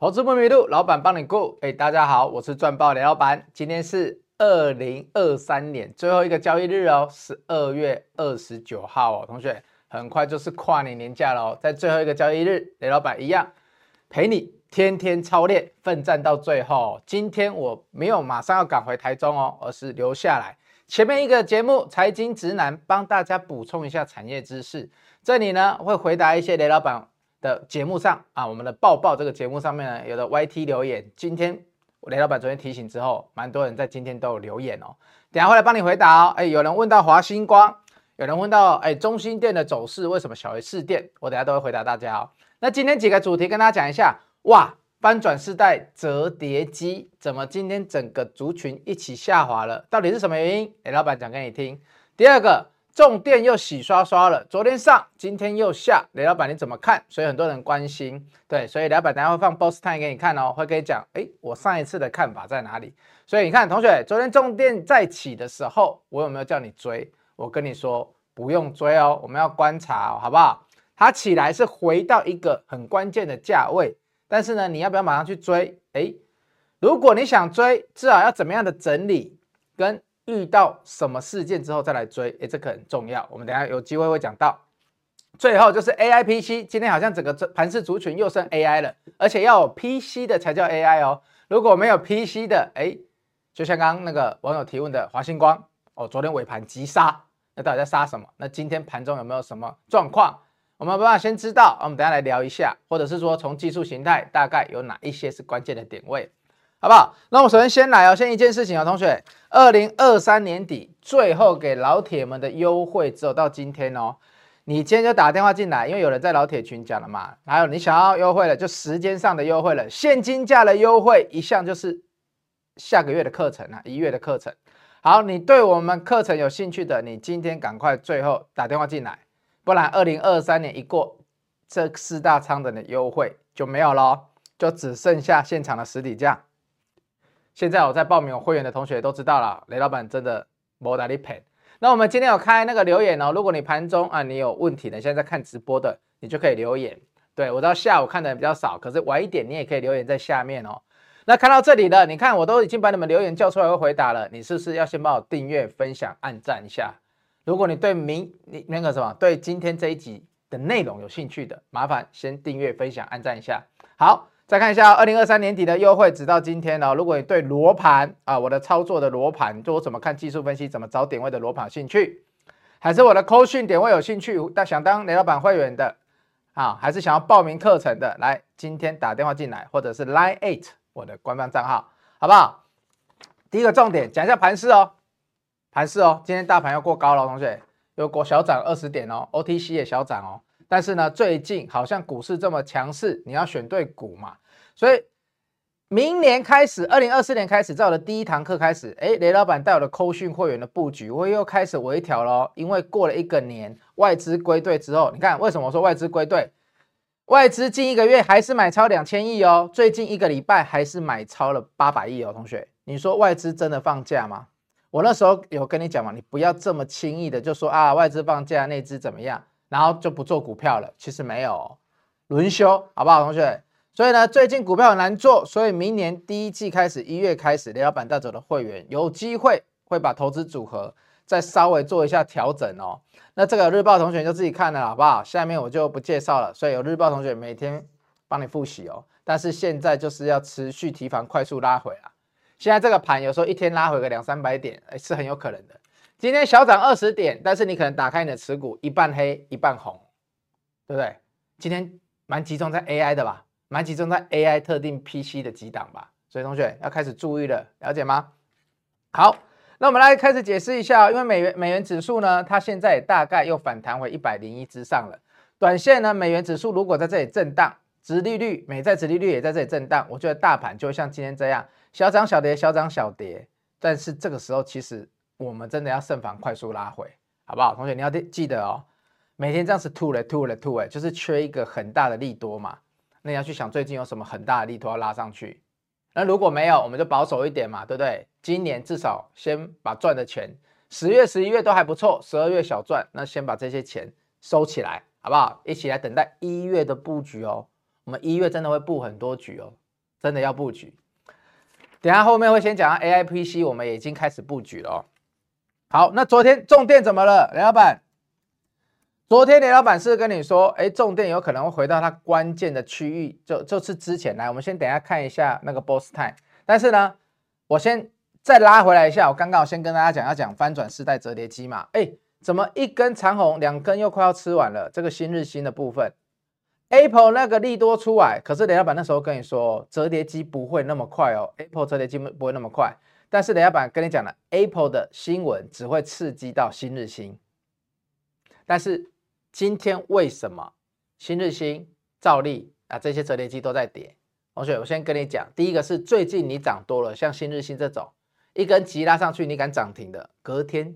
投资不迷路，老板帮你顾。哎，大家好，我是赚爆雷老板。今天是二零二三年最后一个交易日哦，十二月二十九号哦。同学，很快就是跨年年假了哦，在最后一个交易日，雷老板一样陪你天天操练，奋战到最后。今天我没有马上要赶回台中哦，而是留下来。前面一个节目财经直男帮大家补充一下产业知识，这里呢会回答一些雷老板。的节目上啊，我们的抱抱这个节目上面呢，有的 YT 留言，今天雷老板昨天提醒之后，蛮多人在今天都有留言哦。等下会来帮你回答哦。哎，有人问到华星光，有人问到哎中心店的走势为什么小于士电，我等下都会回答大家哦。那今天几个主题跟大家讲一下，哇，翻转世代折叠机，怎么今天整个族群一起下滑了？到底是什么原因？雷老板讲给你听。第二个。重电又洗刷刷了，昨天上，今天又下，雷老板你怎么看？所以很多人关心，对，所以雷老板等下会放 Boss Time 给你看哦，会跟你讲，哎，我上一次的看法在哪里？所以你看，同学，昨天重电再起的时候，我有没有叫你追？我跟你说不用追哦，我们要观察哦，好不好？它起来是回到一个很关键的价位，但是呢，你要不要马上去追？哎，如果你想追，至少要怎么样的整理跟？遇到什么事件之后再来追，诶，这个很重要。我们等下有机会会讲到。最后就是 AI PC，今天好像整个盘势族群又升 AI 了，而且要有 PC 的才叫 AI 哦。如果没有 PC 的，诶，就像刚刚那个网友提问的华星光哦，昨天尾盘急杀，那到底在杀什么？那今天盘中有没有什么状况？我们没办法先知道，我们等下来聊一下，或者是说从技术形态大概有哪一些是关键的点位。好不好？那我们首先先来哦，先一件事情哦，同学，二零二三年底最后给老铁们的优惠只有到今天哦。你今天就打电话进来，因为有人在老铁群讲了嘛。还有你想要优惠了，就时间上的优惠了，现金价的优惠一项就是下个月的课程啊，一月的课程。好，你对我们课程有兴趣的，你今天赶快最后打电话进来，不然二零二三年一过，这四大仓的优惠就没有喽，就只剩下现场的实体价。现在我在报名我会员的同学都知道了，雷老板真的没在理赔。那我们今天有开那个留言哦，如果你盘中啊你有问题的，现在在看直播的，你就可以留言。对，我到下午看的比较少，可是晚一点你也可以留言在下面哦。那看到这里了，你看我都已经把你们留言叫出来会回答了，你是不是要先帮我订阅、分享、按赞一下？如果你对明你那个什么对今天这一集的内容有兴趣的，麻烦先订阅、分享、按赞一下。好。再看一下二零二三年底的优惠，直到今天哦。如果你对罗盘啊，我的操作的罗盘，就我怎么看技术分析，怎么找点位的罗盘兴趣，还是我的扣讯点位有兴趣，但想当雷老板会员的啊，还是想要报名课程的，来今天打电话进来，或者是 Line Eight 我的官方账号，好不好？第一个重点讲一下盘势哦，盘势哦，今天大盘要过高了，同学又过小涨二十点哦，OTC 也小涨哦。但是呢，最近好像股市这么强势，你要选对股嘛。所以明年开始，二零二四年开始，在我的第一堂课开始，哎，雷老板带我的扣讯会员的布局，我又开始微调喽。因为过了一个年，外资归队之后，你看为什么我说外资归队？外资近一个月还是买超两千亿哦，最近一个礼拜还是买超了八百亿哦。同学，你说外资真的放假吗？我那时候有跟你讲嘛，你不要这么轻易的就说啊，外资放假，内资怎么样？然后就不做股票了，其实没有轮休，好不好，同学？所以呢，最近股票很难做，所以明年第一季开始，一月开始，雷老板带走的会员有机会会把投资组合再稍微做一下调整哦。那这个日报同学就自己看了，好不好？下面我就不介绍了。所以有日报同学每天帮你复习哦。但是现在就是要持续提防快速拉回啊。现在这个盘有时候一天拉回个两三百点，哎，是很有可能的。今天小涨二十点，但是你可能打开你的持股，一半黑一半红，对不对？今天蛮集中在 AI 的吧，蛮集中在 AI 特定 PC 的几档吧，所以同学要开始注意了，了解吗？好，那我们来开始解释一下，因为美元美元指数呢，它现在大概又反弹回一百零一之上了。短线呢，美元指数如果在这里震荡，殖利率美债殖利率也在这里震荡，我觉得大盘就会像今天这样小涨小跌，小涨小跌。但是这个时候其实。我们真的要慎防快速拉回，好不好？同学，你要记得哦，每天这样子吐了吐了吐了，就是缺一个很大的利多嘛。那你要去想最近有什么很大的利多要拉上去。那如果没有，我们就保守一点嘛，对不对？今年至少先把赚的钱，十月、十一月都还不错，十二月小赚，那先把这些钱收起来，好不好？一起来等待一月的布局哦。我们一月真的会布很多局哦，真的要布局。等下后面会先讲到 AIPC，我们也已经开始布局了哦。好，那昨天重电怎么了，雷老板？昨天雷老板是跟你说，哎，重电有可能会回到它关键的区域，就就是之前来。我们先等下看一下那个 Boss Time，但是呢，我先再拉回来一下。我刚刚我先跟大家讲要讲翻转世代折叠机嘛，哎，怎么一根长红，两根又快要吃完了？这个新日新的部分。Apple 那个利多出来，可是雷老板那时候跟你说，折叠机不会那么快哦，Apple 折叠机不会那么快。但是雷老板跟你讲了，Apple 的新闻只会刺激到新日新。但是今天为什么新日新、兆利啊这些折叠机都在跌？同学，我先跟你讲，第一个是最近你涨多了，像新日新这种一根急拉上去，你敢涨停的，隔天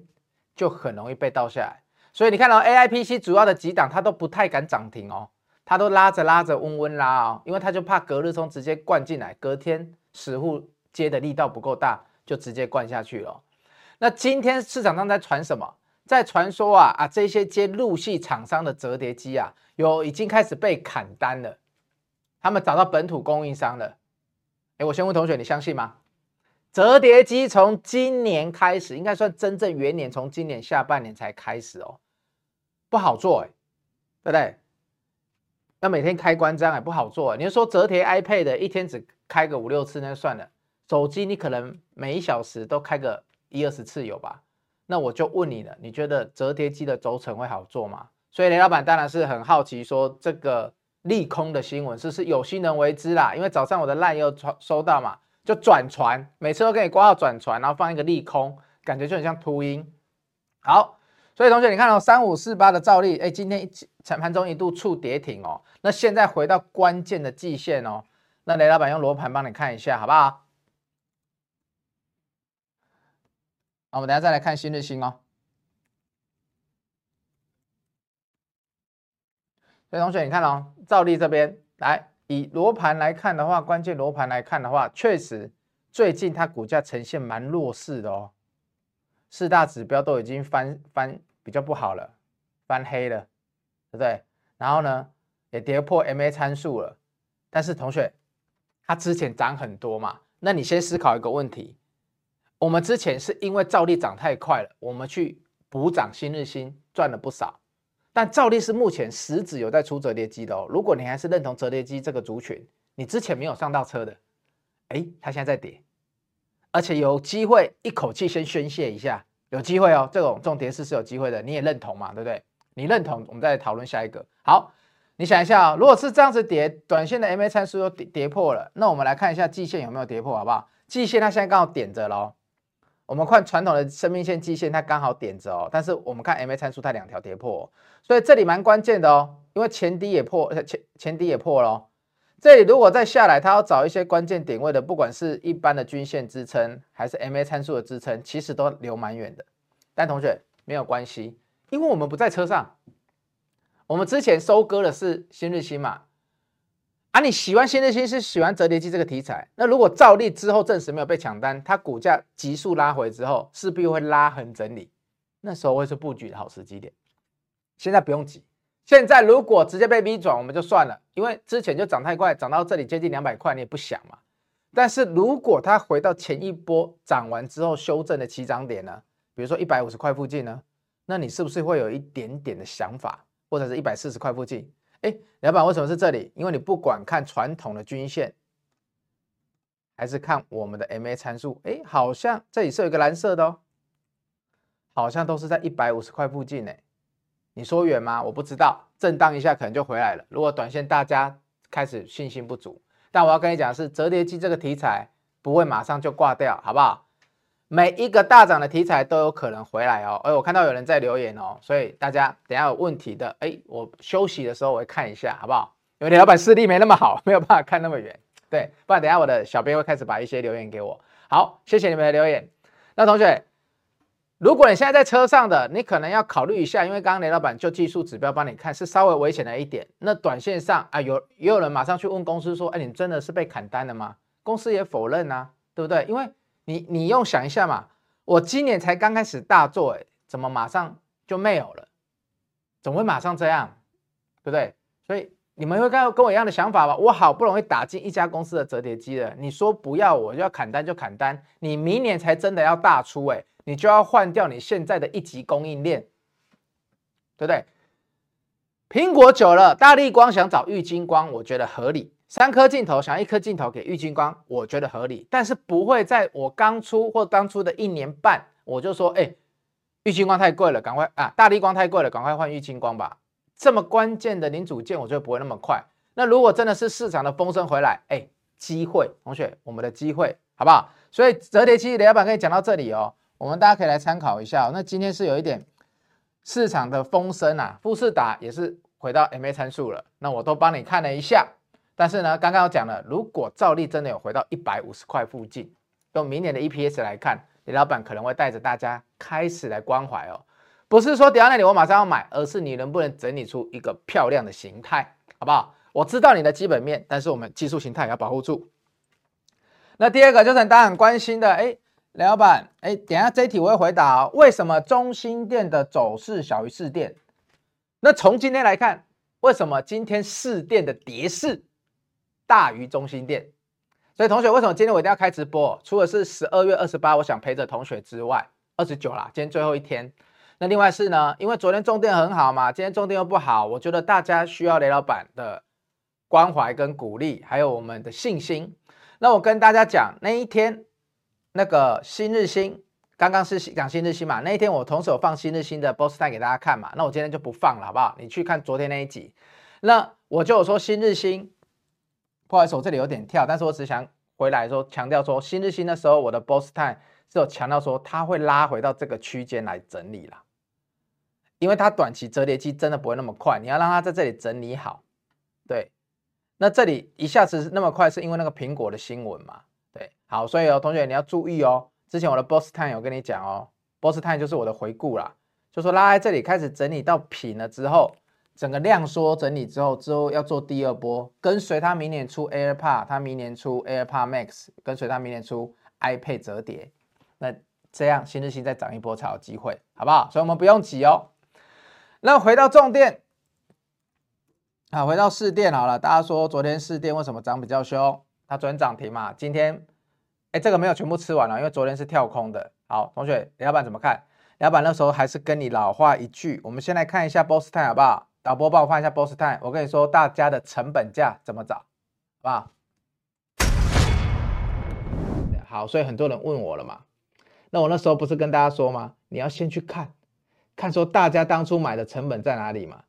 就很容易被倒下来。所以你看到 AIPC 主要的几档，它都不太敢涨停哦。它都拉着拉着温温拉哦，因为它就怕隔日冲直接灌进来，隔天实户接的力道不够大，就直接灌下去了。那今天市场上在传什么？在传说啊啊，这些接陆系厂商的折叠机啊，有已经开始被砍单了，他们找到本土供应商了。哎，我先问同学，你相信吗？折叠机从今年开始，应该算真正元年，从今年下半年才开始哦，不好做哎，对不对？那每天开关这样也不好做。你说折叠 iPad 一天只开个五六次，那就算了。手机你可能每一小时都开个一二十次有吧？那我就问你了，你觉得折叠机的轴承会好做吗？所以雷老板当然是很好奇，说这个利空的新闻是不是有心人为之啦？因为早上我的 LINE 又传收到嘛，就转传，每次都给你挂号转传，然后放一个利空，感觉就很像秃鹰。好。所以同学，你看到三五四八的兆利，哎，今天一盘中一度触跌停哦。那现在回到关键的季线哦。那雷老板用罗盘帮你看一下，好不好？好，我们等下再来看新日新哦。所以同学，你看哦，照例这边来以罗盘来看的话，关键罗盘来看的话，确实最近它股价呈现蛮弱势的哦。四大指标都已经翻翻比较不好了，翻黑了，对不对？然后呢，也跌破 MA 参数了。但是同学，它之前涨很多嘛？那你先思考一个问题：我们之前是因为兆利涨太快了，我们去补涨新日新赚了不少。但兆利是目前实质有在出折叠机的哦。如果你还是认同折叠机这个族群，你之前没有上到车的，哎，它现在在跌。而且有机会一口气先宣泄一下，有机会哦，这种这种跌势是有机会的，你也认同嘛，对不对？你认同，我们再讨论下一个。好，你想一下啊，如果是这样子跌，短线的 MA 参数又跌跌破了，那我们来看一下季线有没有跌破，好不好？季线它现在刚好点着喽。我们看传统的生命线季线，它刚好点着哦，但是我们看 MA 参数它两条跌破哦，所以这里蛮关键的哦，因为前低也破，前前低也破了。这里如果再下来，它要找一些关键点位的，不管是一般的均线支撑，还是 MA 参数的支撑，其实都留蛮远的。但同学没有关系，因为我们不在车上，我们之前收割的是新日新嘛。啊，你喜欢新日新是喜欢折叠机这个题材，那如果照例之后证实没有被抢单，它股价急速拉回之后，势必会拉横整理，那时候会是布局的好时机点。现在不用急。现在如果直接被逼转，我们就算了，因为之前就涨太快，涨到这里接近两百块，你也不想嘛。但是如果它回到前一波涨完之后修正的起涨点呢，比如说一百五十块附近呢，那你是不是会有一点点的想法，或者是一百四十块附近？哎，老板为什么是这里？因为你不管看传统的均线，还是看我们的 MA 参数，哎，好像这里是有一个蓝色的哦，好像都是在一百五十块附近呢。你说远吗？我不知道，震荡一下可能就回来了。如果短线大家开始信心不足，但我要跟你讲的是，折叠机这个题材不会马上就挂掉，好不好？每一个大涨的题材都有可能回来哦。哎，我看到有人在留言哦，所以大家等下有问题的，哎，我休息的时候我会看一下，好不好？因为雷老板视力没那么好，没有办法看那么远，对，不然等下我的小编会开始把一些留言给我。好，谢谢你们的留言。那同学。如果你现在在车上的，你可能要考虑一下，因为刚刚雷老板就技术指标帮你看，是稍微危险的一点。那短线上啊，有也有人马上去问公司说，哎，你真的是被砍单了吗？公司也否认啊，对不对？因为你你用想一下嘛，我今年才刚开始大做，哎，怎么马上就没有了？怎么会马上这样？对不对？所以你们会跟跟我一样的想法吧？我好不容易打进一家公司的折叠机了，你说不要我就要砍单就砍单，你明年才真的要大出哎、你就要换掉你现在的一级供应链，对不对？苹果久了，大立光想找玉金光，我觉得合理；三颗镜头想要一颗镜头给玉晶光，我觉得合理。但是不会在我刚出或刚出的一年半，我就说，哎，玉晶光太贵了，赶快啊！大立光太贵了，赶快换玉晶光吧。这么关键的零组件，我觉得不会那么快。那如果真的是市场的风声回来，哎，机会，同学，我们的机会，好不好？所以折叠机雷老板跟你讲到这里哦，我们大家可以来参考一下。那今天是有一点市场的风声啊，富士达也是回到 MA 参数了。那我都帮你看了一下，但是呢，刚刚我讲了，如果照例真的有回到一百五十块附近，用明年的 EPS 来看，李老板可能会带着大家开始来关怀哦。不是说跌到那里我马上要买，而是你能不能整理出一个漂亮的形态，好不好？我知道你的基本面，但是我们技术形态也要保护住。那第二个就是大家很关心的，哎，雷老板，哎，等一下这一题我会回答哦。为什么中心店的走势小于士电？那从今天来看，为什么今天士电的跌势大于中心店？所以同学，为什么今天我一定要开直播？除了是十二月二十八，我想陪着同学之外，二十九啦，今天最后一天。那另外是呢，因为昨天重电很好嘛，今天重电又不好，我觉得大家需要雷老板的关怀跟鼓励，还有我们的信心。那我跟大家讲，那一天那个新日兴刚刚是讲新日兴嘛，那一天我同时有放新日兴的 Boss Time 给大家看嘛，那我今天就不放了，好不好？你去看昨天那一集。那我就有说新日兴，不好意思，我这里有点跳，但是我只想回来说强调说新日兴的时候，我的 Boss Time 是有强调说它会拉回到这个区间来整理啦。因为它短期折叠机真的不会那么快，你要让它在这里整理好，对。那这里一下子那么快，是因为那个苹果的新闻嘛？对，好，所以哦，同学你要注意哦。之前我的 Boss Time 有跟你讲哦，Boss Time 就是我的回顾啦，就说拉在这里开始整理到平了之后，整个量缩整理之后，之后要做第二波，跟随它明年出 AirPod，它明年出 AirPod Max，跟随它明年出 iPad 折叠，那这样新日兴再涨一波才有机会，好不好？所以我们不用急哦。那回到重点，好，回到士电好了。大家说昨天士电为什么涨比较凶？它昨天涨停嘛，今天，哎，这个没有全部吃完了，因为昨天是跳空的。好，同学，李老板怎么看？李老板那时候还是跟你老话一句，我们先来看一下 Boss Time 好不好？导播帮我放一下 Boss Time。我跟你说，大家的成本价怎么找，好不好？好，所以很多人问我了嘛，那我那时候不是跟大家说吗？你要先去看。看说大家当初买的成本在哪里嘛？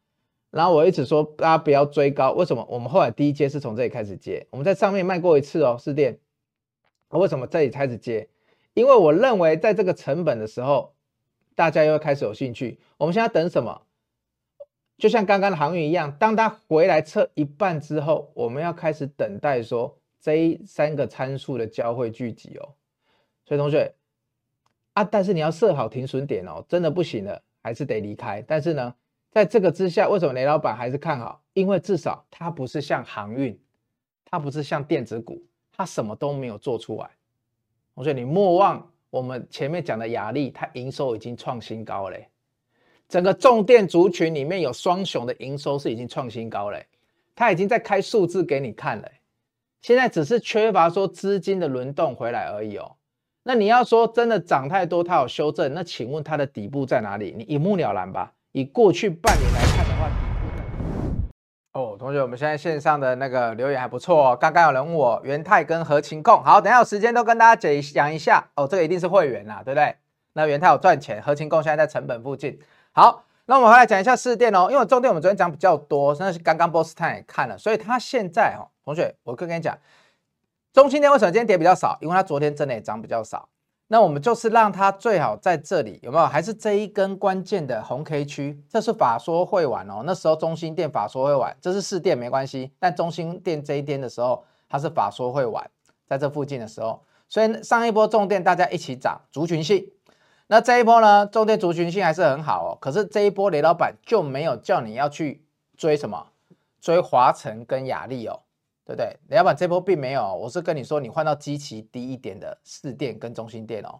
然后我一直说大家不要追高，为什么？我们后来第一阶是从这里开始接，我们在上面卖过一次哦，士电。为什么这里开始接？因为我认为在这个成本的时候，大家又开始有兴趣。我们现在等什么？就像刚刚的航运一样，当它回来测一半之后，我们要开始等待说这三个参数的交汇聚集哦。所以同学啊，但是你要设好停损点哦，真的不行了。还是得离开，但是呢，在这个之下，为什么雷老板还是看好？因为至少它不是像航运，它不是像电子股，它什么都没有做出来。同学你莫忘我们前面讲的雅力，它营收已经创新高嘞。整个重电族群里面有双雄的营收是已经创新高嘞，它已经在开数字给你看了。现在只是缺乏说资金的轮动回来而已哦。那你要说真的涨太多，它有修正，那请问它的底部在哪里？你一目了然吧？以过去半年来看的话，底部在哪里哦，同学，我们现在线上的那个留言还不错哦。刚刚有人问我元泰跟合勤控，好，等下有时间都跟大家解讲一下哦。这个一定是会员啦，对不对？那元泰有赚钱，合勤控现在在成本附近。好，那我们回来讲一下士电哦，因为重点我们昨天讲比较多，那是刚刚 boss 看也看了，所以他现在哦，同学，我可以跟你讲。中心电为什么今天跌比较少？因为它昨天真的也涨比较少。那我们就是让它最好在这里有没有？还是这一根关键的红 K 区？这是法说会完哦。那时候中心电法说会完，这是士电没关系。但中心电这一天的时候，它是法说会完，在这附近的时候，所以上一波重电大家一起涨族群性。那这一波呢，重电族群性还是很好哦。可是这一波雷老板就没有叫你要去追什么？追华城跟亚力哦。对不对？雷老板这波并没有，我是跟你说，你换到基期低一点的市电跟中心电哦。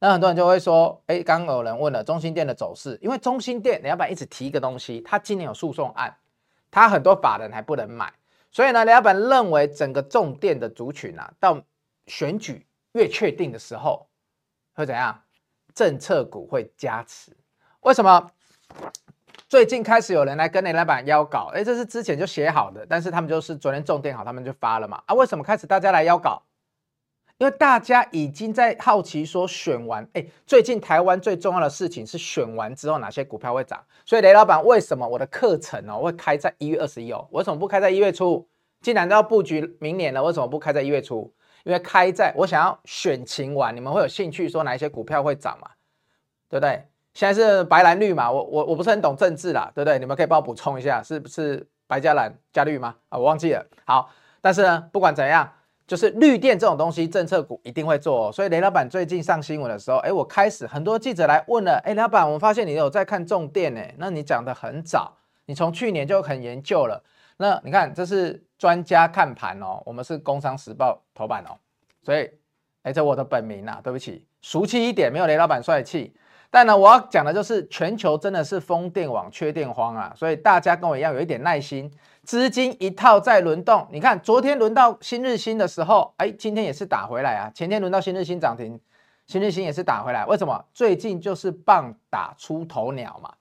那很多人就会说，哎，刚有人问了中心电的走势，因为中心电雷老板一直提一个东西，他今年有诉讼案，他很多法人还不能买，所以呢，雷老板认为整个重电的族群啊，到选举越确定的时候会怎样？政策股会加持。为什么？最近开始有人来跟雷老板邀稿，哎，这是之前就写好的，但是他们就是昨天重点好，他们就发了嘛。啊，为什么开始大家来邀稿？因为大家已经在好奇说选完，哎，最近台湾最重要的事情是选完之后哪些股票会涨。所以雷老板为什么我的课程哦会开在一月二十一哦？为什么不开在一月初？既然都要布局明年了，为什么不开在一月初？因为开在我想要选情完，你们会有兴趣说哪一些股票会涨嘛？对不对？现在是白蓝绿嘛，我我我不是很懂政治啦，对不对？你们可以帮我补充一下，是不是白加蓝加绿吗？啊，我忘记了。好，但是呢，不管怎样，就是绿电这种东西，政策股一定会做哦。所以雷老板最近上新闻的时候，哎，我开始很多记者来问了，哎，雷老板，我发现你有在看重电呢，那你讲得很早，你从去年就很研究了。那你看，这是专家看盘哦，我们是工商时报头版哦，所以，哎，这我的本名啊，对不起，俗气一点，没有雷老板帅气。但呢，我要讲的就是全球真的是风电网缺电荒啊，所以大家跟我一样有一点耐心，资金一套在轮动。你看，昨天轮到新日兴的时候，哎，今天也是打回来啊。前天轮到新日兴涨停，新日兴也是打回来。为什么？最近就是棒打出头鸟嘛。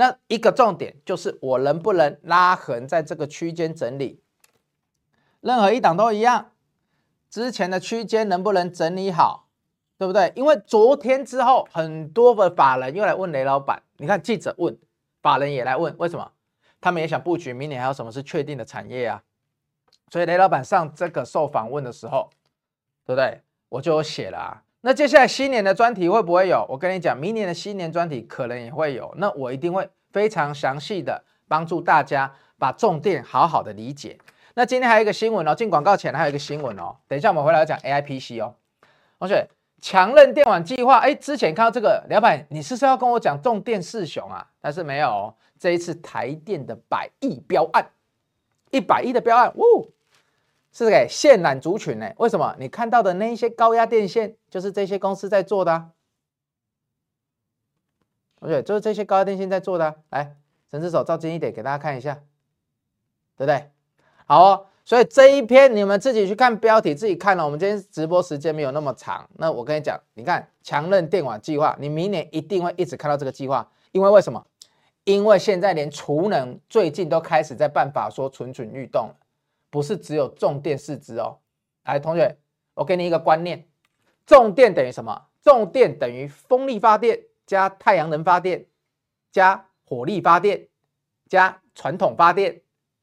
那一个重点就是我能不能拉横在这个区间整理，任何一档都一样，之前的区间能不能整理好？对不对？因为昨天之后，很多的法人又来问雷老板。你看记者问，法人也来问，为什么？他们也想布局明年还有什么是确定的产业啊？所以雷老板上这个受访问的时候，对不对？我就写了啊。那接下来新年的专题会不会有？我跟你讲，明年的新年专题可能也会有。那我一定会非常详细的帮助大家把重点好好的理解。那今天还有一个新闻哦，进广告前还有一个新闻哦。等一下我们回来要讲 AIPC 哦，同学。强韧电网计划，哎，之前看到这个，老板，你是不是要跟我讲重电四雄啊？但是没有哦，这一次台电的百亿标案，一百亿的标案，呜，是给线缆族群呢？为什么？你看到的那一些高压电线，就是这些公司在做的啊。对，就是这些高压电线在做的啊。来，整只手照近一点，给大家看一下，对不对？好哦。所以这一篇你们自己去看标题，自己看了。我们今天直播时间没有那么长，那我跟你讲，你看强韧电网计划，你明年一定会一直看到这个计划，因为为什么？因为现在连储能最近都开始在办法说蠢蠢欲动，不是只有重电四支哦。来，同学，我给你一个观念，重电等于什么？重电等于风力发电加太阳能发电加火力发电加传统发电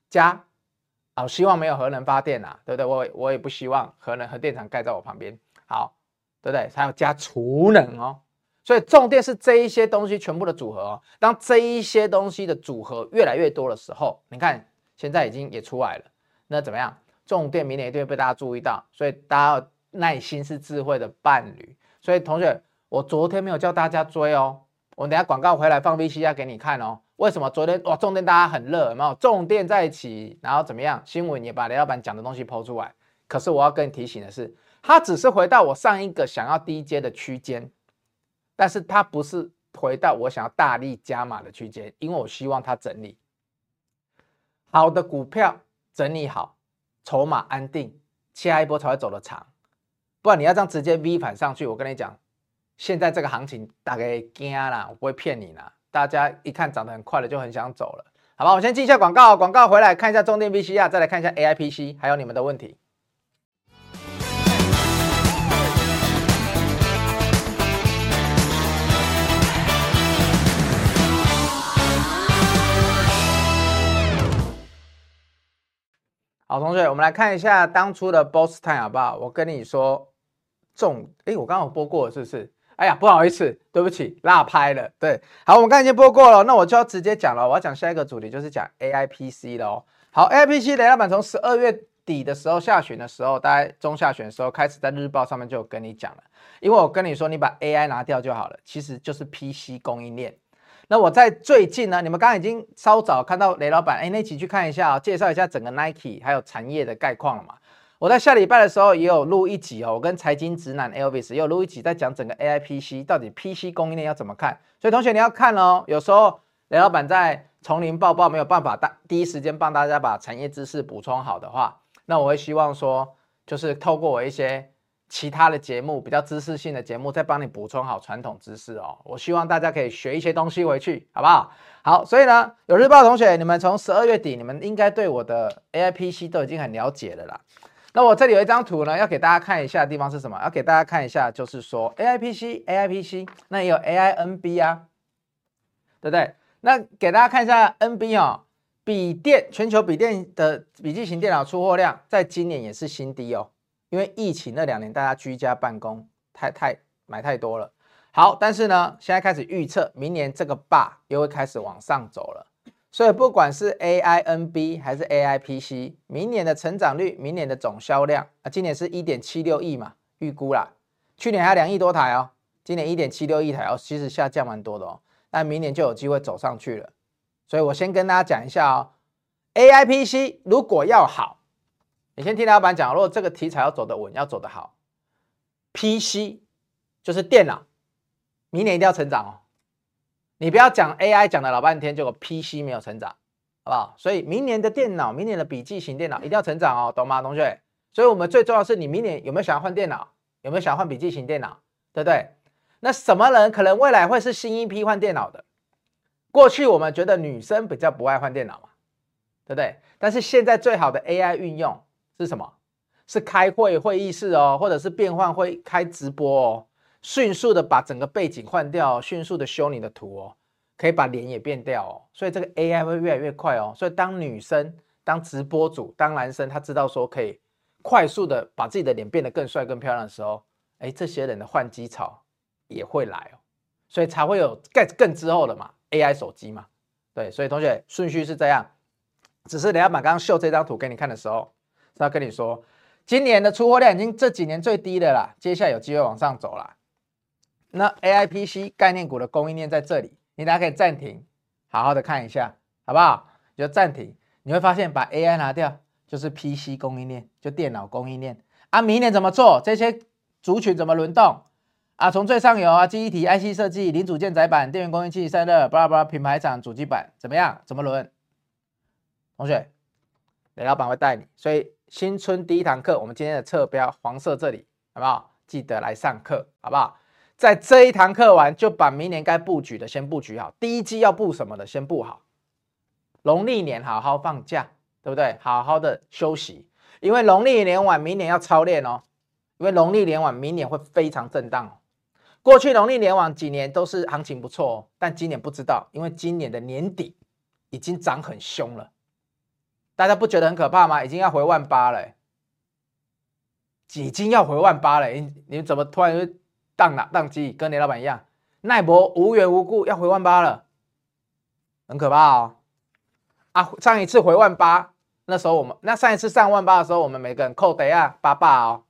加。好，希望没有核能发电啊，对不对？我我也不希望核能核电厂盖在我旁边。好，对不对？还要加储能哦，所以重电是这一些东西全部的组合哦。当这一些东西的组合越来越多的时候，你看现在已经也出来了，那怎么样？重电明年一定会被大家注意到，所以大家要耐心是智慧的伴侣。所以同学，我昨天没有叫大家追哦，我等下广告回来放 VCR 给你看哦。为什么昨天哇重点大家很热，有没有？重点在一起，然后怎么样？新闻也把雷老板讲的东西抛出来。可是我要跟你提醒的是，它只是回到我上一个想要低阶的区间，但是它不是回到我想要大力加码的区间，因为我希望它整理好的股票整理好，筹码安定，下一波才会走得长。不然你要这样直接 V 反上去，我跟你讲，现在这个行情大概惊啦，我不会骗你啦。大家一看涨得很快了，就很想走了，好吧？我先进一下广告，广告回来看一下中电 VCR，再来看一下 AIPC，还有你们的问题。好，同学，我们来看一下当初的 Boss Time 好不好？我跟你说，重，哎，我刚刚有播过，是不是？哎呀，不好意思，对不起，落拍了。对，好，我们刚才已经播过了，那我就要直接讲了。我要讲下一个主题，就是讲 AIPC 了哦。好，AIPC 雷老板从十二月底的时候下旬的时候，大概中下旬的时候开始在日报上面就跟你讲了，因为我跟你说，你把 AI 拿掉就好了，其实就是 PC 供应链。那我在最近呢，你们刚刚已经稍早看到雷老板哎那起去看一下、介绍一下整个 Nike 还有产业的概况了嘛。我在下礼拜的时候也有录一集哦，我跟财经直男 Elvis 也有录一集，在讲整个 AIPC 到底 PC 供应链要怎么看。所以同学你要看哦，有时候雷老板在丛林报报没有办法大第一时间帮大家把产业知识补充好的话，那我会希望说，就是透过我一些其他的节目，比较知识性的节目，再帮你补充好传统知识哦。我希望大家可以学一些东西回去，好不好？好，所以呢，有日报同学，你们从十二月底，你们应该对我的 AIPC 都已经很了解了啦。那我这里有一张图呢，要给大家看一下的地方是什么？要给大家看一下，就是说 AIPC、AIPC，那也有 AINB 啊，对不对？那给大家看一下 NB 哦，笔电全球笔电的笔记型电脑出货量在今年也是新低哦，因为疫情那两年大家居家办公太太买太多了。好，但是呢，现在开始预测明年这个霸又会开始往上走了，所以不管是 AINB 还是 AIPC，明年的成长率，明年的总销量啊，今年是一点七六亿嘛，预估啦，去年还有两亿多台哦，今年一点七六亿台哦，其实下降蛮多的哦。但明年就有机会走上去了，所以我先跟大家讲一下哦，AIPC 如果要好，你先听老板讲，如果这个题材要走得稳，要走得好，PC 就是电脑，明年一定要成长哦。你不要讲 AI 讲了老半天，结果 PC 没有成长，好不好？所以明年的电脑，明年的笔记型电脑一定要成长哦，懂吗，同学？所以我们最重要是你明年有没有想要换电脑，有没有想要换笔记型电脑，对不对？那什么人可能未来会是新一批换电脑的？过去我们觉得女生比较不爱换电脑嘛，对不对？但是现在最好的 AI 运用是什么？是开会会议室哦，或者是变换会开直播哦，迅速的把整个背景换掉，迅速的修你的图哦，可以把脸也变掉哦。所以这个 AI 会越来越快哦。所以当女生当直播主，当男生他知道说可以快速的把自己的脸变得更帅更漂亮的时候，哎，这些人的换机潮。也会来哦，所以才会有更更之后的嘛，AI 手机嘛，对，所以同学顺序是这样，只是雷老板刚刚秀这张图给你看的时候，是要跟你说，今年的出货量已经这几年最低的啦，接下来有机会往上走啦。那 AIPC 概念股的供应链在这里，你大家可以暂停，好好的看一下，好不好？就暂停，你会发现把 AI 拿掉，就是 PC 供应链，就电脑供应链啊。明年怎么做？这些族群怎么轮动？啊，从最上游啊，记忆体、IC 设计、零组件、载板、电源供应器、散热，巴拉巴拉，品牌厂、主机板，怎么样？怎么轮？同学，雷老板会带你。所以新春第一堂课，我们今天的侧标黄色这里，好不好？记得来上课，好不好？在这一堂课完，就把明年该布局的先布局好。第一季要布什么的，先布好。农历年好好放假，对不对？好好的休息，因为农历年晚，明年要操练哦。因为农历年晚，明年会非常震荡。过去农历年往几年都是行情不错哦，但今年不知道，因为今年的年底已经涨很凶了，大家不觉得很可怕吗？已经要回万八了，已经要回万八了，你你怎么突然就当了当机，跟雷老板一样，奈博无缘无故要回万八了，很可怕哦。啊，上一次回万八，那时候我们那上一次上万八的时候，我们每个人扣得啊八八哦，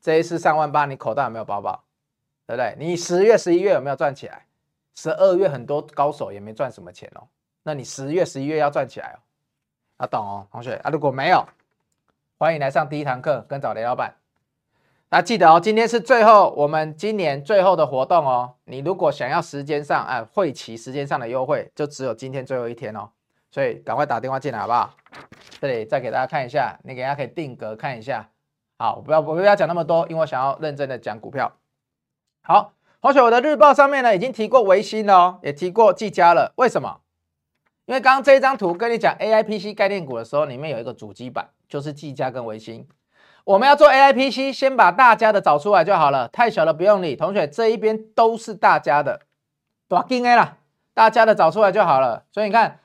这一次上万八，你口袋有没有包包？对不对？你十月、十一月有没有赚起来？十二月很多高手也没赚什么钱哦。那你十月、十一月要赚起来哦，啊懂哦，同学啊。如果没有，欢迎来上第一堂课，跟找雷老板。大家记得哦，今天是最后我们今年最后的活动哦。你如果想要时间上啊会期时间上的优惠，就只有今天最后一天哦。所以赶快打电话进来好不好？这里再给大家看一下，你给大家可以定格看一下。好，我不要我不要讲那么多，因为我想要认真的讲股票。好，同学，我的日报上面呢已经提过维新了哦，也提过技嘉了。为什么？因为刚刚这一张图跟你讲 AIPC 概念股的时候，里面有一个主机板，就是技嘉跟微星。我们要做 AIPC，先把大家的找出来就好了，太小的不用理。同学，这一边都是大家的，多金 A 啦，大家的找出来就好了。所以你看，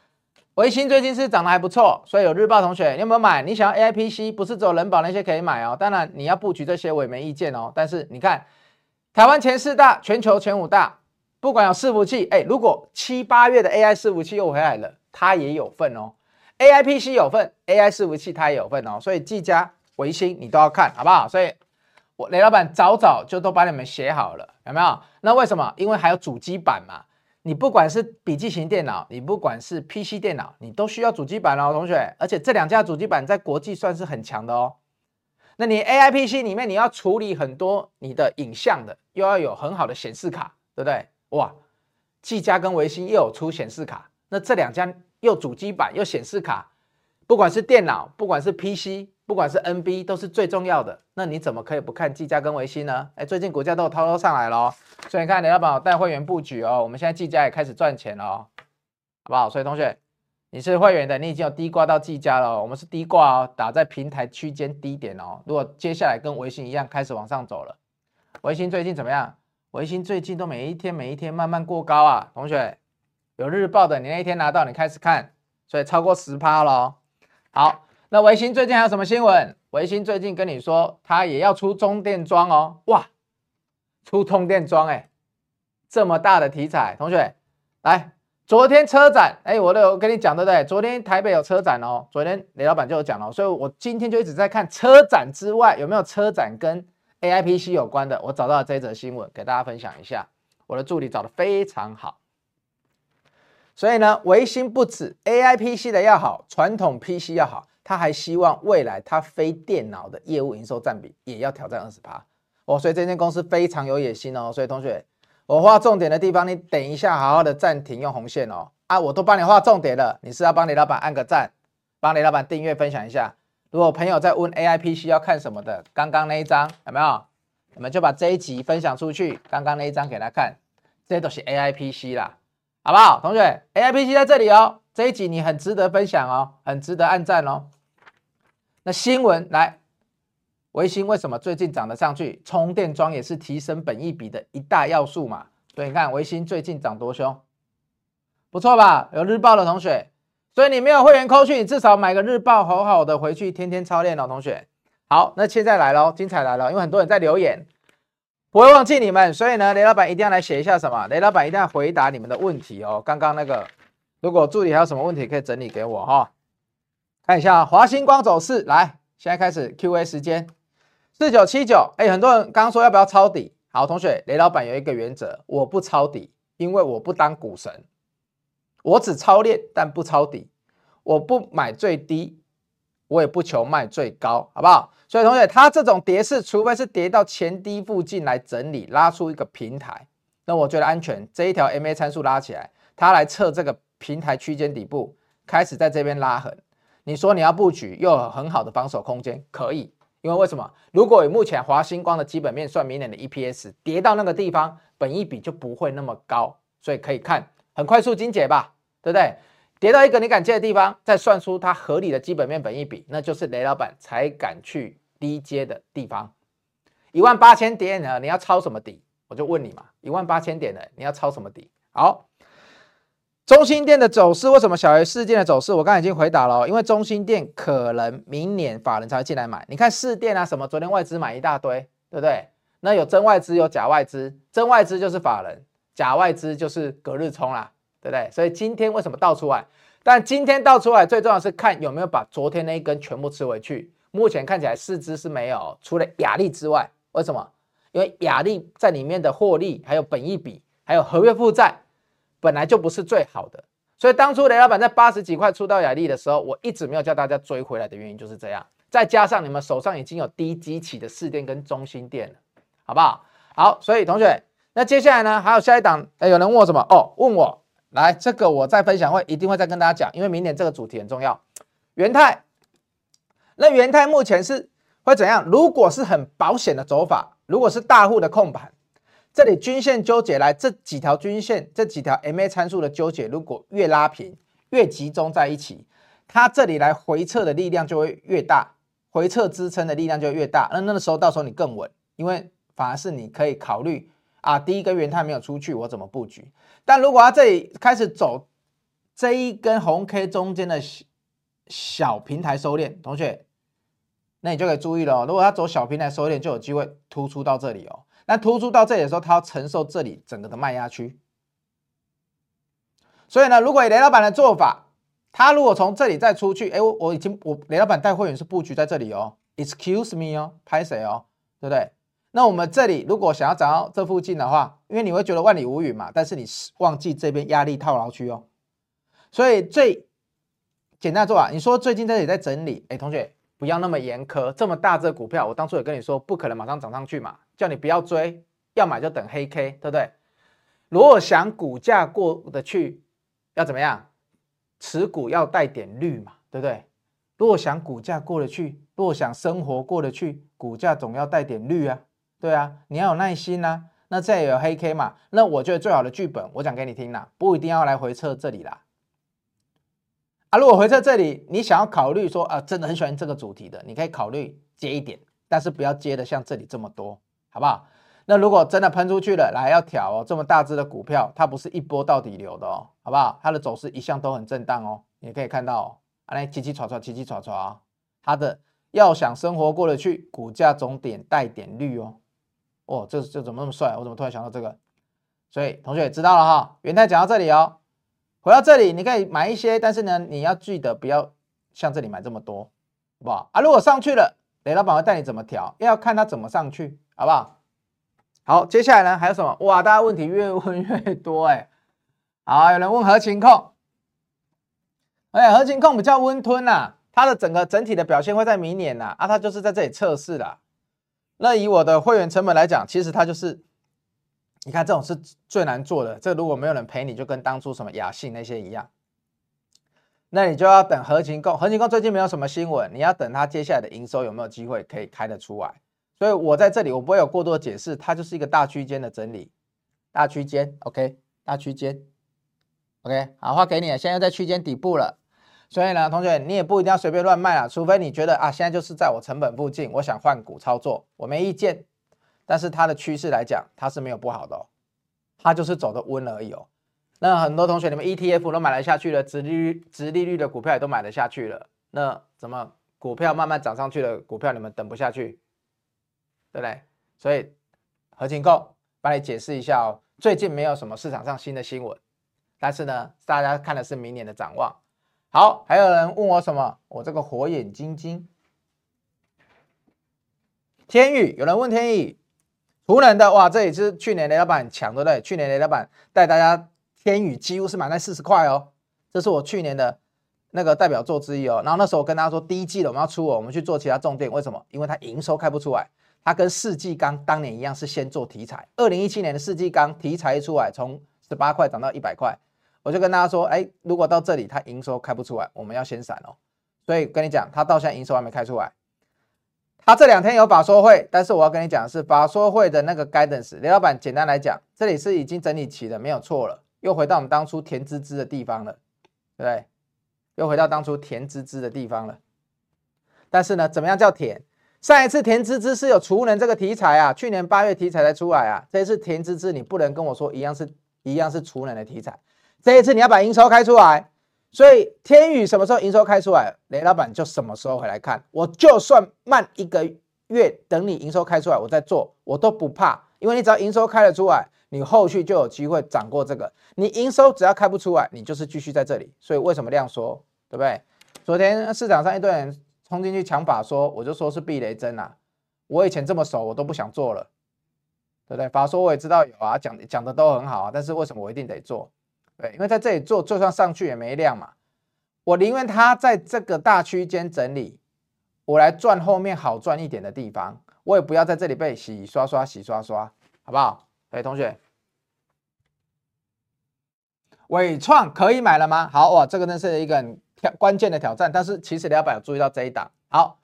微星最近是涨得还不错，所以有日报同学，你有没有买？你想要 AIPC，不是只有人保那些可以买哦。当然你要布局这些，我也没意见哦。但是你看。台湾前四大，全球前五大，不管有伺服器，哎，如果七八月的 AI 伺服器又回来了，它也有份哦。AI PC 有份，AI 伺服器它也有份哦。所以技嘉、微星你都要看好不好？所以我雷老板早早就都把你们写好了，有没有？那为什么？因为还有主机板嘛。你不管是笔记型电脑，你不管是 PC 电脑，你都需要主机板哦，同学。而且这两家主机板在国际算是很强的哦。那你 AIPC 里面你要处理很多你的影像的，又要有很好的显示卡，对不对？哇，技嘉跟微星又有出显示卡，那这两家又主机板又显示卡，不管是电脑，不管是 PC，不管是 NB，都是最重要的。那你怎么可以不看技嘉跟微星呢？哎，最近股价都有偷偷上来了，所以你看你要帮我带会员布局哦，我们现在技嘉也开始赚钱了，好不好？所以同学，你是会员的，你已经有低挂到技嘉了，我们是低挂哦，打在平台区间低点哦。如果接下来跟微星一样开始往上走了，微星最近怎么样？维新最近都每一天每一天慢慢过高啊，同学。有日报的，你那一天拿到，你开始看，所以超过十趴了。好，那维新最近还有什么新闻？维新最近跟你说，它也要出充电桩哦。哇，出充电桩哎，这么大的题材，同学来，昨天车展，哎，我都有跟你讲对不对？昨天台北有车展哦，昨天雷老板就有讲了，所以我今天就一直在看车展之外有没有车展跟 AIPC 有关的，我找到了这则新闻给大家分享一下，我的助理找得非常好。所以呢，微星不止 AI PC 的要好，传统 PC 要好，他还希望未来他非电脑的业务营收占比也要挑战二十趴哦。所以这间公司非常有野心哦。所以同学，我画重点的地方，你等一下好好的暂停用红线哦。啊，我都帮你画重点了，你是要帮雷老板按个赞，帮雷老板订阅分享一下。如果朋友在问 AI PC 要看什么的，刚刚那一张有没有？我们就把这一集分享出去，刚刚那一张给他看，这些都是 AI PC 啦。好不好，同学？AIPC 在这里哦，这一集你很值得分享哦，很值得按赞哦。那新闻来，微星为什么最近涨得上去？充电桩也是提升本益比的一大要素嘛。所以你看微星最近涨多凶，不错吧？有日报的同学，所以你没有会员扣去，你至少买个日报，好好的回去天天操练老，同学。好，那现在来喽，精彩来了，因为很多人在留言。不会忘记你们，所以呢，雷老板一定要来写一下什么？雷老板一定要回答你们的问题哦。刚刚那个，如果助理还有什么问题，可以整理给我哈、看一下华星光走势，来，现在开始 Q&A 时间。四九七九，哎，很多人刚刚说要不要抄底？好，同学，雷老板有一个原则，我不抄底，因为我不当股神，我只抄练，但不抄底，我不买最低。我也不求卖最高，好不好？所以同学，它这种跌势，除非是跌到前低附近来整理，拉出一个平台，那我觉得安全。这一条 MA 参数拉起来，它来测这个平台区间底部，开始在这边拉横。你说你要布局，又有很好的防守空间，可以。因为为什么？如果以目前华星光的基本面算明年的 EPS，跌到那个地方，本益比就不会那么高，所以可以看很快速精简吧，对不对？跌到一个你敢接的地方，再算出它合理的基本面本益比，那就是雷老板才敢去低接的地方。一万八千点呢，你要抄什么底？我就问你嘛，一万八千点的你要抄什么底？好，中心店的走势为什么小于士电的走势？我刚才已经回答了，因为中心店可能明年法人才会进来买。你看士电啊什么，昨天外资买一大堆，对不对？那有真外资有假外资，真外资就是法人，假外资就是隔日冲啦。对不对？所以今天为什么倒出来？但今天倒出来最重要是看有没有把昨天那一根全部吃回去。目前看起来四支是没有，除了亚力之外，为什么？因为亚力在里面的获利、还有本益比、还有合约负债，本来就不是最好的。所以当初雷老板在八十几块出到雅力的时候，我一直没有叫大家追回来的原因就是这样。再加上你们手上已经有低基期的士电跟中心店了，好不好？好，所以同学，那接下来呢？还有下一档？哎，有人问我什么？哦，问我。来，这个我在分享会一定会再跟大家讲，因为明年这个主题很重要。元泰，那元泰目前是会怎样？如果是很保险的走法，如果是大户的控盘，这里均线纠结来这几条均线，这几条 MA 参数的纠结，如果越拉平，越集中在一起，它这里来回撤的力量就会越大，回撤支撑的力量就会越大。那那个时候到时候你更稳，因为反而是你可以考虑。啊，第一根元泰没有出去，我怎么布局？但如果它这里开始走这一根红 K 中间的小小平台收敛，同学，那你就可以注意了哦。如果它走小平台收敛，就有机会突出到这里哦。那突出到这里的时候，它要承受这里整个的卖压区。所以呢，如果雷老板的做法，他如果从这里再出去，哎，我我已经我雷老板带会员是布局在这里哦。Excuse me 哦，拍谁哦，对不对？那我们这里如果想要找到这附近的话，因为你会觉得万里无云嘛，但是你忘记这边压力套牢区哦。所以最简单做法，你说最近这里在整理，哎，同学不要那么严苛，这么大只股票，我当初也跟你说不可能马上涨上去嘛，叫你不要追，要买就等黑 K，对不对？如果想股价过得去，要怎么样？持股要带点绿嘛，对不对？若想股价过得去，若想生活过得去，股价总要带点绿啊，对啊，你要有耐心呐、啊。那这也有黑 K 嘛？那我觉得最好的剧本，我讲给你听啦，不一定要来回测这里啦。啊，如果回测这里，你想要考虑说啊，真的很喜欢这个主题的，你可以考虑接一点，但是不要接的像这里这么多，好不好？那如果真的喷出去了，来要调哦，这么大只的股票，它不是一波到底流的哦，好不好？它的走势一向都很震荡哦，你可以看到哦，来起起唰唰，起起唰唰啊，它的要想生活过得去，股价总点带点绿哦。哦，这这怎么那么帅？我怎么突然想到这个？所以同学也知道了哈。元泰讲到这里哦，回到这里你可以买一些，但是呢，你要记得不要像这里买这么多，好不好？啊，如果上去了，雷老板会带你怎么调，要看它怎么上去，好不好？好，接下来呢还有什么？哇，大家问题越问越多哎。好，有人问合勤控，哎，合勤控比较温吞呐、啊，它的整个整体的表现会在明年呐，啊，它就是在这里测试了。那以我的会员成本来讲，其实它就是，你看这种是最难做的。这如果没有人陪你，就跟当初什么亚信那些一样，那你就要等合勤控。合勤控最近没有什么新闻，你要等它接下来的营收有没有机会可以开得出来。所以我在这里我不会有过多解释，它就是一个大区间的整理，大区间，OK，大区间，OK，好，画给你，现在又在区间底部了。所以呢，同学，你也不一定要随便乱卖啊，除非你觉得啊，现在就是在我成本附近，我想换股操作，我没意见。但是它的趋势来讲，它是没有不好的哦，它就是走的温而已哦。那很多同学，你们 ETF 都买得下去了，殖利率、殖利率的股票也都买得下去了，那怎么股票慢慢涨上去了，股票你们等不下去，对不对？所以合勤控帮你解释一下哦，最近没有什么市场上新的新闻，但是呢，大家看的是明年的展望。好，还有人问我什么？我这个火眼金睛，天宇，有人问天宇，湖南的哇，这也是去年雷老板很强，对？去年雷老板带大家天宇几乎是买在四十块哦，这是我去年的那个代表作之一哦。然后那时候我跟大家说，第一季的我们要出哦，我们去做其他重点，为什么？因为它营收开不出来，它跟世纪钢当年一样，是先做题材。二零一七年的世纪钢题材一出来，从十八块涨到一百块。我就跟大家说，哎，如果到这里它营收开不出来，我们要先闪哦。所以跟你讲，它到现在营收还没开出来。它这两天有法说会，但是我要跟你讲的是法说会的那个 guidance。雷老板简单来讲，这里是已经整理齐了，没有错了，又回到我们当初甜滋滋的地方了，对不对？又回到当初甜滋滋的地方了。但是呢，怎么样叫甜？上一次甜滋滋是有储能这个题材啊，去年八月题材才出来啊。这一次甜滋滋，你不能跟我说一样是一样是储能的题材。这一次你要把营收开出来，所以天宇什么时候营收开出来，雷老板就什么时候回来看。我就算慢一个月，等你营收开出来，我再做，我都不怕，因为你只要营收开了出来，你后续就有机会涨过这个。你营收只要开不出来，你就是继续在这里。所以为什么量缩，对不对？昨天市场上一堆人冲进去抢法说，我就说是避雷针啊。我以前这么熟，我都不想做了，对不对？法说我也知道有啊，讲讲的都很好啊，但是为什么我一定得做？对，因为在这里做，就算上去也没量嘛。我宁愿它在这个大区间整理，我来赚后面好赚一点的地方。我也不要在这里被洗刷刷、洗刷刷，好不好？哎，同学，伟创可以买了吗？好哇，这个呢是一个很关键的挑战。但是其实你要不要注意到这一档？好。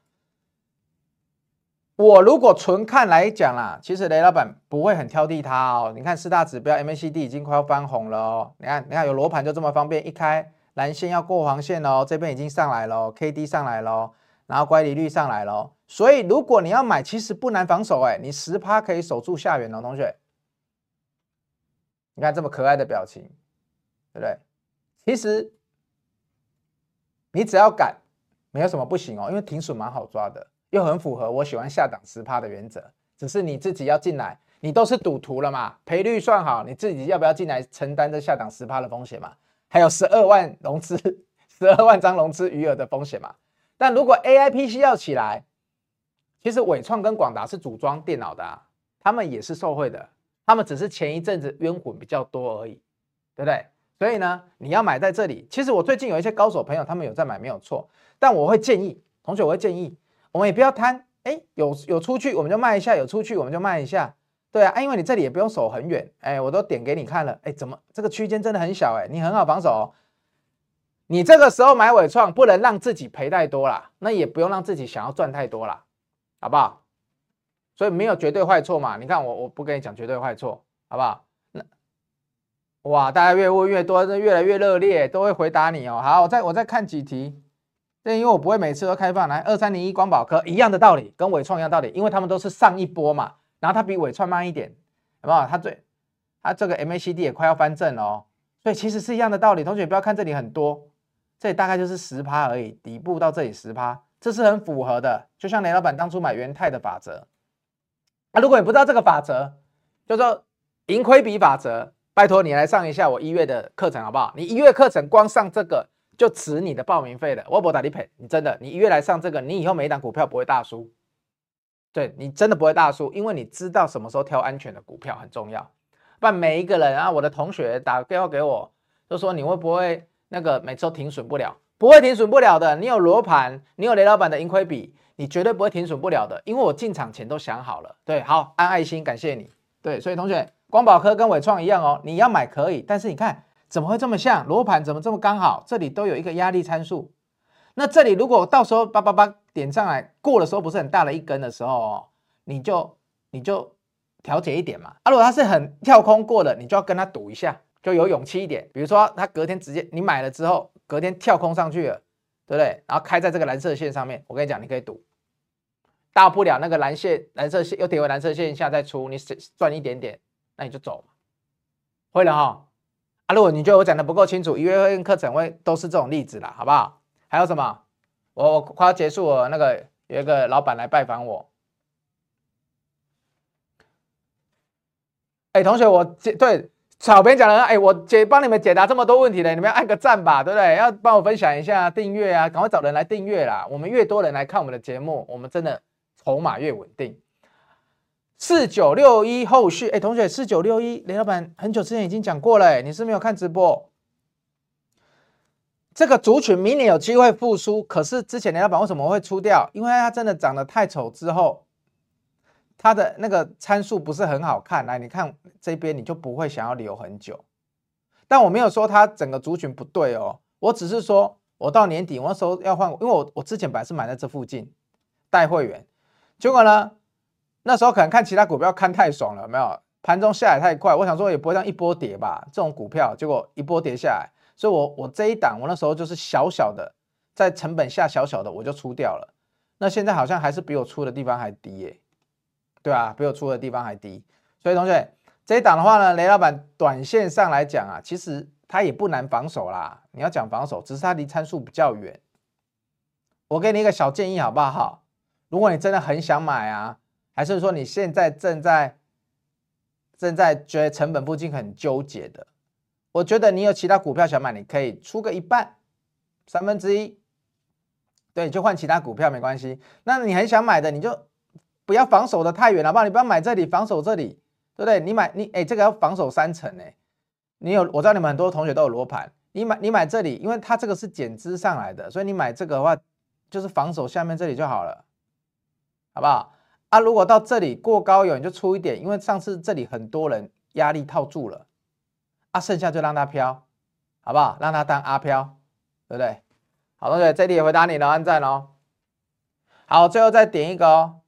我如果纯看来讲啦，其实雷老板不会很挑剔它哦。你看四大指标 MACD 已经快要翻红了哦。你看，你看有罗盘就这么方便，一开蓝线要过黄线哦，这边已经上来了，KD 上来了，然后乖离率上来了。所以如果你要买，其实不难防守哎，你十趴可以守住下缘哦，同学。你看这么可爱的表情，对不对？其实你只要敢，没有什么不行哦，因为停损蛮好抓的。又很符合我喜欢下档十趴的原则，只是你自己要进来，你都是赌徒了嘛，赔率算好，你自己要不要进来承担这下档十趴的风险嘛？还有十二万融资，十二万张融资余额的风险嘛？但如果 AI PC 要起来，其实伟创跟广达是组装电脑的啊，他们也是受惠的，他们只是前一阵子冤魂比较多而已，对不对？所以呢，你要买在这里，其实我最近有一些高手朋友，他们有在买，没有错，但我会建议同学，我会建议。我们也不要贪，哎，有有出去我们就卖一下，有出去我们就卖一下，对啊，因为你这里也不用守很远，哎，我都点给你看了，哎，怎么这个区间真的很小，哎，你很好防守哦。你这个时候买尾创，不能让自己赔太多啦，那也不用让自己想要赚太多啦，好不好？所以没有绝对坏错嘛。你看我，我不跟你讲绝对坏错，好不好？那哇，大家越问越多，越来越热烈，都会回答你哦。好，我再我再看几题，对，因为我不会每次都开放。来，二三零一光宝科一样的道理，跟纬创一样道理，因为他们都是上一波嘛，然后它比纬创慢一点，好不好？它最它这个 MACD 也快要翻正了哦，所以其实是一样的道理。同学不要看这里很多。这里大概就是十趴而已，底部到这里十趴，这是很符合的。就像雷老板当初买元泰的法则啊，如果你不知道这个法则，就说盈亏比法则，拜托你来上一下我一月的课程好不好？你一月课程光上这个就值你的报名费了。我不打你赔，你真的，你一月来上这个，你以后每一档股票不会大输，对你真的不会大输，因为你知道什么时候挑安全的股票很重要。不然每一个人啊，我的同学打电话给我，就说你会不会？那个每次都停损不了，不会停损不了的。你有罗盘，你有雷老板的盈亏比，你绝对不会停损不了的。因为我进场前都想好了。对，好，按爱心，感谢你。对，所以同学，光宝科跟伟创一样哦，你要买可以，但是你看怎么会这么像？罗盘怎么这么刚好？这里都有一个压力参数。那这里如果到时候八八八点上来过的时候不是很大的一根的时候哦，你就你就调节一点嘛。啊，如果它是很跳空过的，你就要跟它赌一下。就有勇气一点，比如说他隔天直接你买了之后，隔天跳空上去了，对不对？然后开在这个蓝色线上面，我跟你讲，你可以赌，大不了那个蓝线蓝色线又跌回蓝色线下再出，你赚一点点，那你就走，会了哈。如果你觉得我讲的不够清楚，一月份课程会都是这种例子啦，好不好？还有什么？我快要结束了，那个有一个老板来拜访我，哎，同学，我对。草编讲了，哎，我解帮你们解答这么多问题了，你们要按个赞吧，对不对？要帮我分享一下，订阅啊，赶快找人来订阅啦。我们越多人来看我们的节目，我们真的筹码越稳定。四九六一后续，哎，同学，四九六一，雷老板很久之前已经讲过了，哎你是没有看直播。这个族群明年有机会复苏，可是之前雷老板为什么会出掉？因为它真的长得太丑之后。它的那个参数不是很好看，来，你看这边你就不会想要留很久。但我没有说它整个族群不对哦，我只是说我到年底我那时候要换，因为我我之前本来是买在这附近带会员，结果呢那时候可能看其他股票看太爽了，没有盘中下来太快，我想说也不会让一波跌吧，这种股票结果一波跌下来，所以我我这一档我那时候就是小小的在成本下小小的我就出掉了，那现在好像还是比我出的地方还低耶。对啊，比我出的地方还低，所以同学这一档的话呢，雷老板短线上来讲啊，其实它也不难防守啦。你要讲防守，只是它离参数比较远。我给你一个小建议好不好？如果你真的很想买啊，还是说你现在正在正在觉得成本附近很纠结的，我觉得你有其他股票想买，你可以出个一半，三分之一，对，就换其他股票没关系。那你很想买的，你就。不要防守的太远了，好不好？你不要买这里，防守这里，对不对？你买你哎，这个要防守三层哎。你有我知道你们很多同学都有罗盘，你买你买这里，因为它这个是减资上来的，所以你买这个的话就是防守下面这里就好了，好不好？啊，如果到这里过高有你就出一点，因为上次这里很多人压力套住了，啊，剩下就让它飘，好不好？让它当阿飘，对不对？好，同学这里也回答你了，按赞哦。好，最后再点一个哦。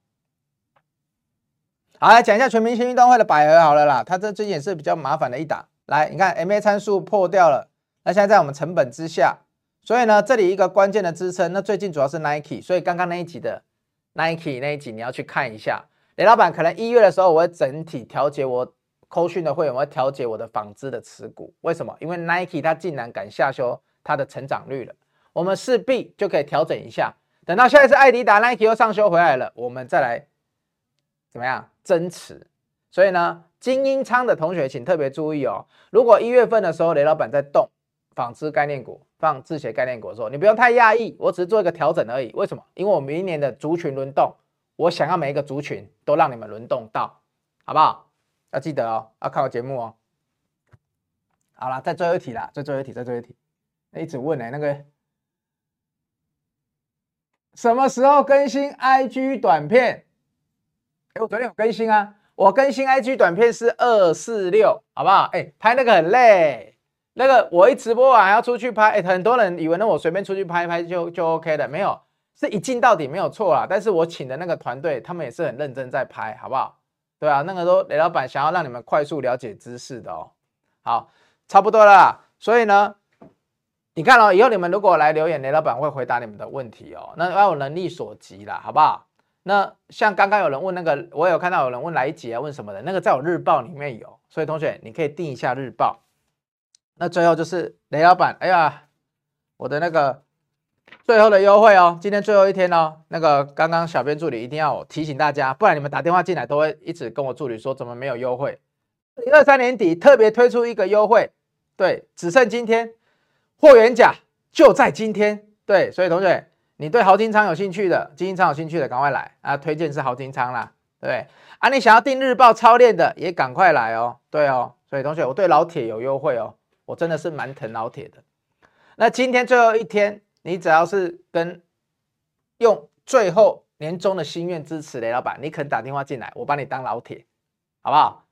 好，来讲一下全明星运动会的百合好了啦，它这最近也是比较麻烦的一档。来，你看 MA 参数破掉了，那现在在我们成本之下，所以呢，这里一个关键的支撑，那最近主要是 Nike，所以刚刚那一集的 Nike 那一集你要去看一下。雷老板可能一月的时候我会整体调节我扣讯的会员，我会调节我的纺织的持股。为什么？因为 Nike 它竟然敢下修它的成长率了，我们势必就可以调整一下。等到下一次艾迪达 Nike 又上修回来了，我们再来怎么样？增持，所以呢，精英仓的同学请特别注意哦。如果一月份的时候雷老板在动纺织概念股、放制鞋概念股的时候，你不用太讶异，我只是做一个调整而已。为什么？因为我明年的族群轮动，我想要每一个族群都让你们轮动到，好不好？要记得哦，要看我节目哦。好了，再最后一题啦，再最后一题，再最后一题。一直问呢、那个什么时候更新 IG 短片？哎，我昨天有更新啊，我更新 IG 短片是二四六，好不好？哎，拍那个很累，那个我一直播完还要出去拍，欸，很多人以为那我随便出去拍一拍就就 OK 的，没有，是一镜到底没有错啦。但是我请的那个团队，他们也是很认真在拍，好不好？对啊，那个都雷老板想要让你们快速了解知识的哦。好，差不多了啦，所以呢，你看哦，以后你们如果来留言，雷老板会回答你们的问题哦。那要有能力所及啦，好不好？那像刚刚有人问那个，我有看到有人问来杰啊，问什么的，那个在我日报里面有，所以同学你可以订一下日报。那最后就是雷老板，哎呀，我的那个最后的优惠哦，今天最后一天哦。那个刚刚小编助理一定要提醒大家，不然你们打电话进来都会一直跟我助理说怎么没有优惠。二三年底特别推出一个优惠，对，只剩今天，货源甲就在今天，对，所以同学你对豪金仓有兴趣的，金金仓有兴趣的赶快来啊，推荐是豪金仓啦，对不对？啊，你想要订日报操练的也赶快来哦，对哦，所以同学我对老铁有优惠哦。我真的是蛮疼老铁的。那今天最后一天，你只要是跟用最后年终的心愿支持雷老板，你肯打电话进来，我把你当老铁，好不好？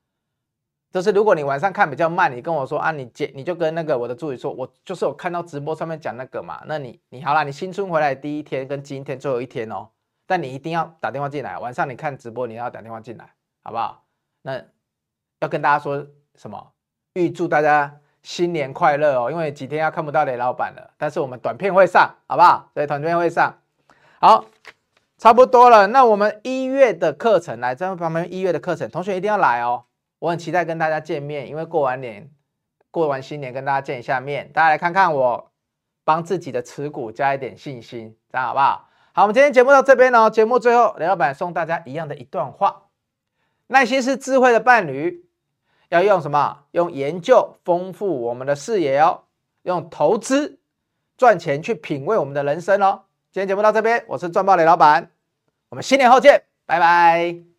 就是如果你晚上看比较慢，你跟我说啊，你接你就跟那个我的助理说，我就是有看到直播上面讲那个嘛。那你你好啦，你新春回来第一天跟今天最后一天哦，但你一定要打电话进来。晚上你看直播，你要打电话进来，好不好？那要跟大家说什么？预祝大家。新年快乐哦！因为几天要看不到雷老板了，但是我们短片会上，好不好？所以短片会上，好，差不多了。那我们一月的课程来，这旁边一月的课程，同学一定要来哦！我很期待跟大家见面，因为过完年、过完新年跟大家见一下面，大家来看看我，帮自己的持股加一点信心，这样好不好？好，我们今天节目到这边哦。节目最后，雷老板送大家一样的一段话：耐心是智慧的伴侣。要用什么？用研究丰富我们的视野哦，用投资赚钱去品味我们的人生哦。今天节目到这边，我是赚爆雷老板，我们新年后见，拜拜。